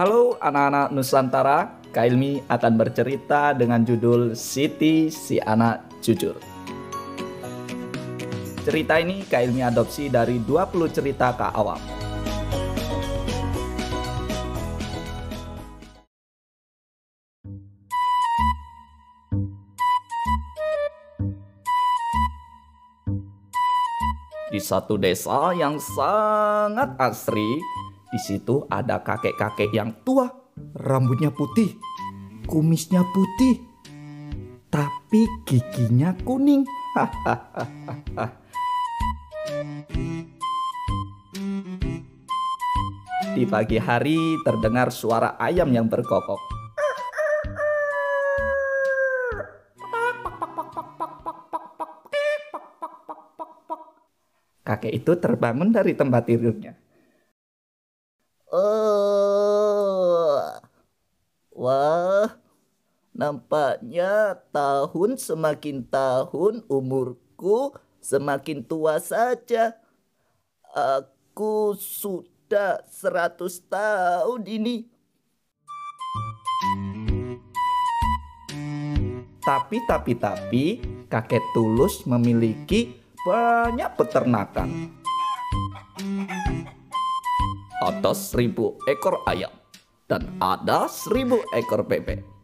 Halo anak-anak Nusantara, Kailmi akan bercerita dengan judul Siti si anak jujur. Cerita ini Kailmi adopsi dari 20 cerita Kak Awam. Di satu desa yang sangat asri, di situ ada kakek-kakek yang tua, rambutnya putih, kumisnya putih, tapi giginya kuning. Di pagi hari terdengar suara ayam yang berkokok. Kakek itu terbangun dari tempat tidurnya. Oh, wah, nampaknya tahun semakin tahun umurku semakin tua saja. Aku sudah seratus tahun ini. Tapi, tapi, tapi, kakek Tulus memiliki banyak peternakan. Ada seribu ekor ayam dan ada seribu ekor bebek.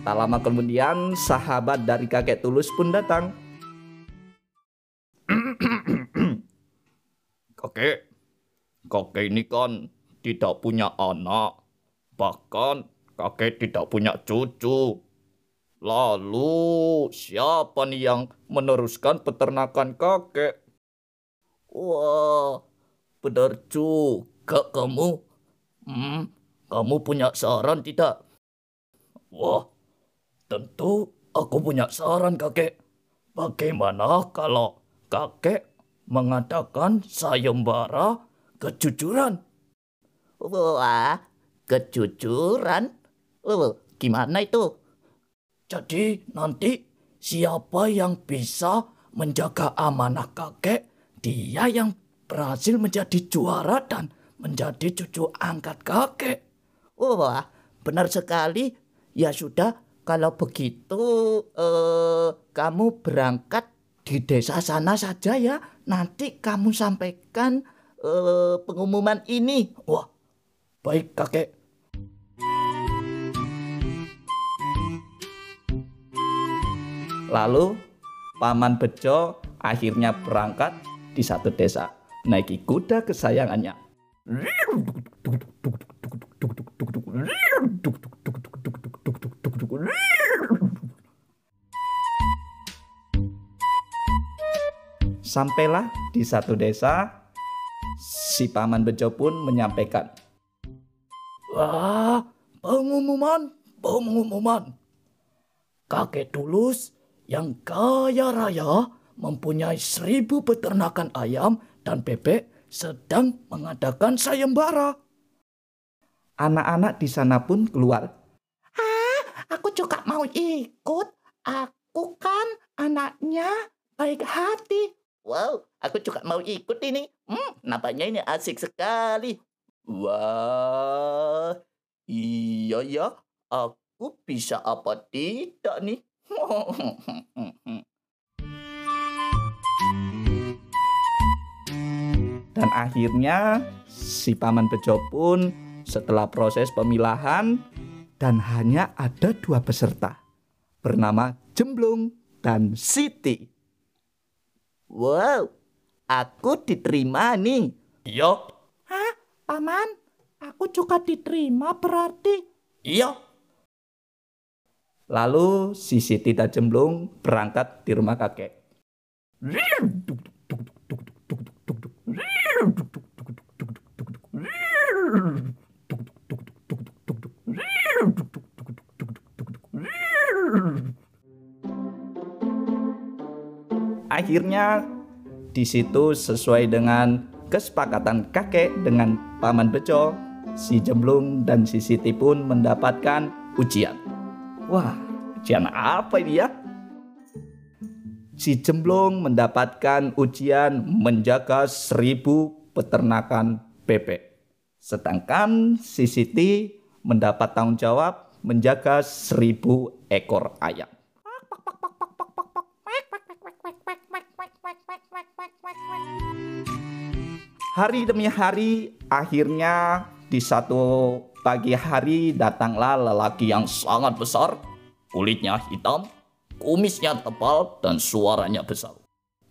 Tak lama kemudian, sahabat dari kakek Tulus pun datang. kakek, kakek ini kan tidak punya anak. Bahkan kakek tidak punya cucu. Lalu siapa nih yang meneruskan peternakan kakek? Wah, benar juga kamu. Hmm, kamu punya saran tidak? Wah, tentu aku punya saran kakek. Bagaimana kalau kakek mengadakan sayembara kejujuran? Wah, kejujuran? Oh, gimana itu? Jadi nanti siapa yang bisa menjaga amanah kakek, dia yang berhasil menjadi juara dan menjadi cucu angkat kakek. Wah, benar sekali. Ya sudah, kalau begitu eh, kamu berangkat di desa sana saja ya. Nanti kamu sampaikan eh, pengumuman ini. Wah, baik kakek. Lalu Paman Bejo akhirnya berangkat di satu desa, naiki kuda kesayangannya. Sampailah di satu desa, si Paman Bejo pun menyampaikan, Wah, pengumuman, pengumuman. Kakek Tulus yang kaya raya mempunyai seribu peternakan ayam dan bebek sedang mengadakan sayembara. Anak-anak di sana pun keluar. Mau ikut. Aku kan anaknya baik hati. Wow, aku juga mau ikut ini. Hmm, nampaknya ini asik sekali. Wah, iya ya, aku bisa apa tidak nih? Dan akhirnya si Paman Bejo pun setelah proses pemilahan dan hanya ada dua peserta bernama Jemblung dan Siti. Wow, aku diterima nih. Iya, Hah, paman? Aku juga diterima berarti. iya. Lalu si Siti dan Jemblung berangkat di rumah kakek. Akhirnya di situ sesuai dengan kesepakatan kakek dengan paman Bejo, si Jemblung dan si Siti pun mendapatkan ujian. Wah, ujian apa ini ya? Si Jemblung mendapatkan ujian menjaga seribu peternakan bebek. Sedangkan si Siti mendapat tanggung jawab menjaga seribu ekor ayam. Hari demi hari, akhirnya di satu pagi hari datanglah lelaki yang sangat besar, kulitnya hitam, kumisnya tebal, dan suaranya besar.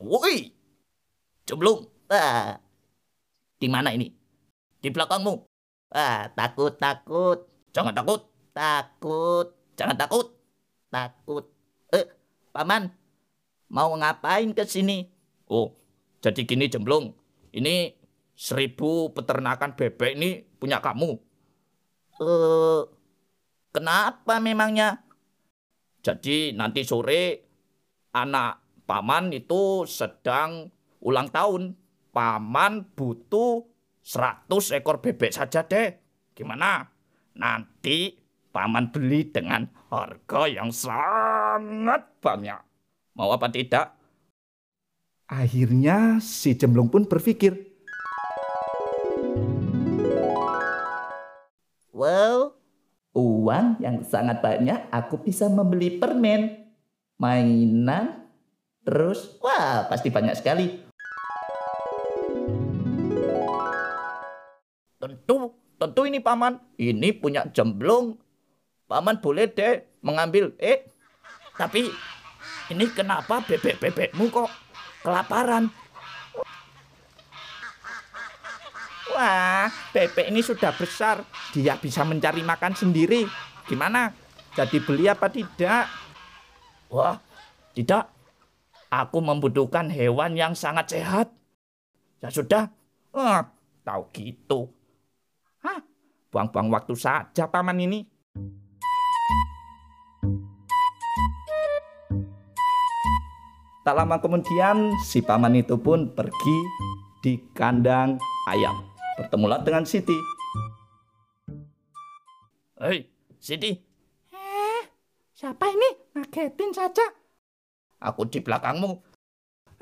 Woi, Jemblung, Wah, di mana ini? Di belakangmu. wah, takut, takut, Jangan takut, takut, jangan takut. takut. Eh, paman, mau ngapain ke sini? Oh, jadi gini Jemblung, ini seribu peternakan bebek ini punya kamu. Eh, kenapa memangnya? Jadi nanti sore anak paman itu sedang ulang tahun. Paman butuh 100 ekor bebek saja deh. Gimana? Nanti paman beli dengan harga yang sangat banyak. Mau apa tidak? Akhirnya si Jemblung pun berpikir, Wow, uang yang sangat banyak aku bisa membeli permen, mainan, terus wah pasti banyak sekali. Tentu, tentu ini paman. Ini punya jemblung. Paman boleh deh mengambil. Eh, tapi ini kenapa bebek-bebekmu kok kelaparan? Wah, bebek ini sudah besar. Dia bisa mencari makan sendiri. Gimana? Jadi beli apa tidak? Wah, tidak. Aku membutuhkan hewan yang sangat sehat. Ya sudah. Ah, tahu gitu. Hah, buang-buang waktu saja paman ini. Tak lama kemudian, si paman itu pun pergi di kandang ayam. Bertemulah dengan Siti. Hei, Siti, Eh, siapa ini? Ngagetin saja. aku di belakangmu.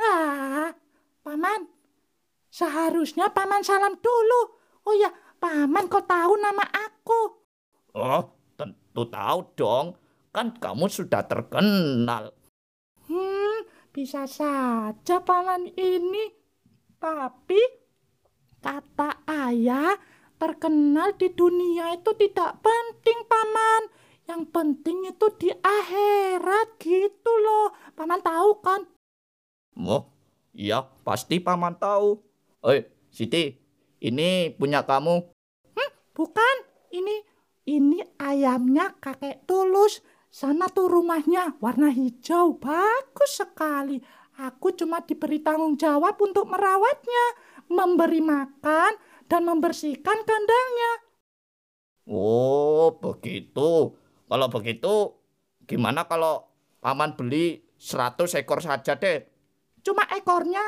Ah, paman. Seharusnya paman salam dulu. Oh ya, paman kau tahu nama aku. Oh, tentu tahu dong. Kan kamu sudah terkenal. Hmm, bisa saja paman ini. Tapi kata ayah terkenal di dunia itu tidak penting paman. Yang penting itu di akhirat gitu loh. Paman tahu kan? Oh, iya pasti paman tahu. Eh, Siti, ini punya kamu. Bukan, ini ini ayamnya kakek tulus. Sana tuh rumahnya warna hijau, bagus sekali. Aku cuma diberi tanggung jawab untuk merawatnya, memberi makan, dan membersihkan kandangnya. Oh, begitu. Kalau begitu, gimana kalau paman beli 100 ekor saja deh? Cuma ekornya,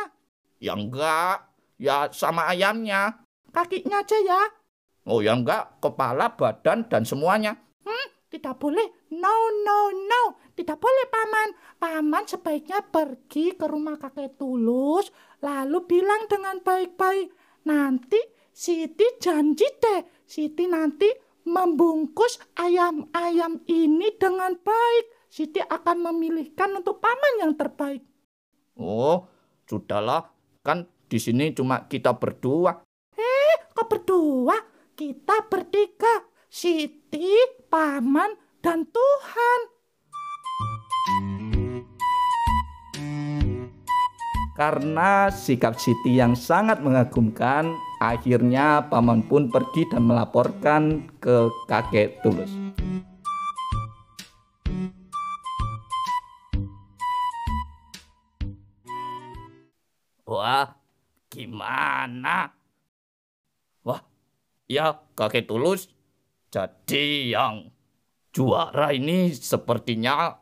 Ya enggak, ya sama ayamnya. kakinya aja ya. Oh ya enggak, kepala, badan, dan semuanya. Tidak boleh. No, no, no. Tidak boleh, Paman. Paman sebaiknya pergi ke rumah kakek tulus, lalu bilang dengan baik-baik. Nanti Siti janji deh, Siti nanti membungkus ayam-ayam ini dengan baik. Siti akan memilihkan untuk paman yang terbaik. Oh, sudahlah. Kan di sini cuma kita berdua. Kau berdua, kita bertiga. Siti, paman, dan Tuhan. Karena sikap Siti yang sangat mengagumkan, akhirnya paman pun pergi dan melaporkan ke kakek Tulus. Wah, gimana? Wah, ya kakek Tulus. Jadi yang juara ini sepertinya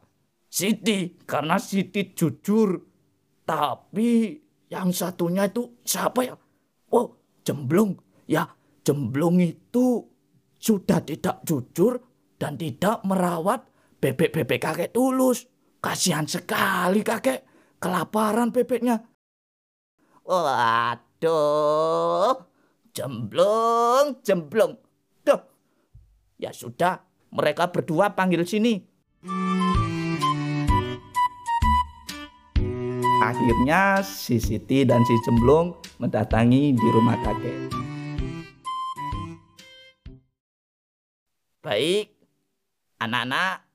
Siti, karena Siti jujur. Tapi yang satunya itu siapa ya? Oh, Jemblung. Ya, Jemblung itu sudah tidak jujur dan tidak merawat bebek-bebek kakek tulus. Kasihan sekali kakek, kelaparan bebeknya. Waduh, Jemblung, jemblung. Duh, ya sudah, mereka berdua panggil sini. Akhirnya si Siti dan si Jemblung mendatangi di rumah kakek. Baik, anak-anak,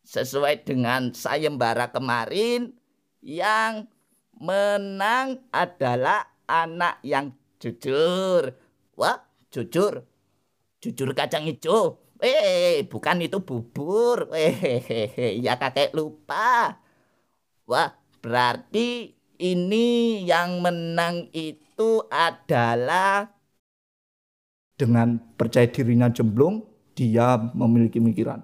sesuai dengan sayembara kemarin, yang menang adalah anak yang jujur. Wah, jujur. Jujur kacang hijau. Eh, bukan itu bubur. Eh, ya kakek lupa. Wah, berarti ini yang menang itu adalah Dengan percaya dirinya Jemblung, dia memiliki pikiran.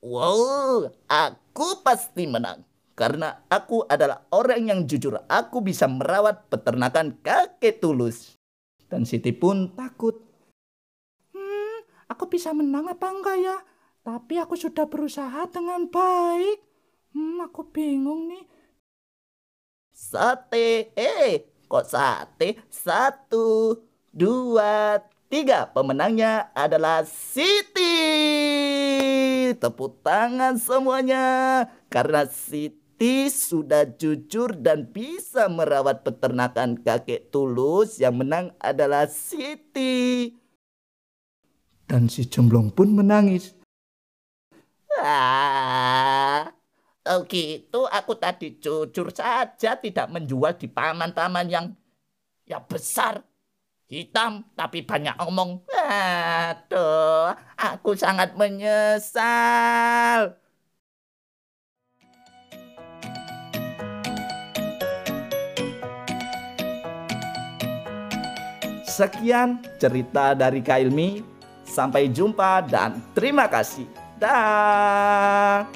Wow, aku pasti menang. Karena aku adalah orang yang jujur. Aku bisa merawat peternakan kakek tulus. Dan Siti pun takut. Hmm, aku bisa menang apa enggak ya? Tapi aku sudah berusaha dengan baik. Hmm, aku bingung nih. Sate, eh, kok sate? Satu, dua, tiga. Pemenangnya adalah Siti. Tepuk tangan semuanya. Karena Siti sudah jujur dan bisa merawat peternakan kakek tulus. Yang menang adalah Siti. Dan si Jemblung pun menangis. Ah, gitu. Aku tadi jujur saja tidak menjual di paman-paman yang ya besar, hitam tapi banyak omong. Aduh, aku sangat menyesal. Sekian cerita dari Kailmi. Sampai jumpa dan terima kasih. Dah.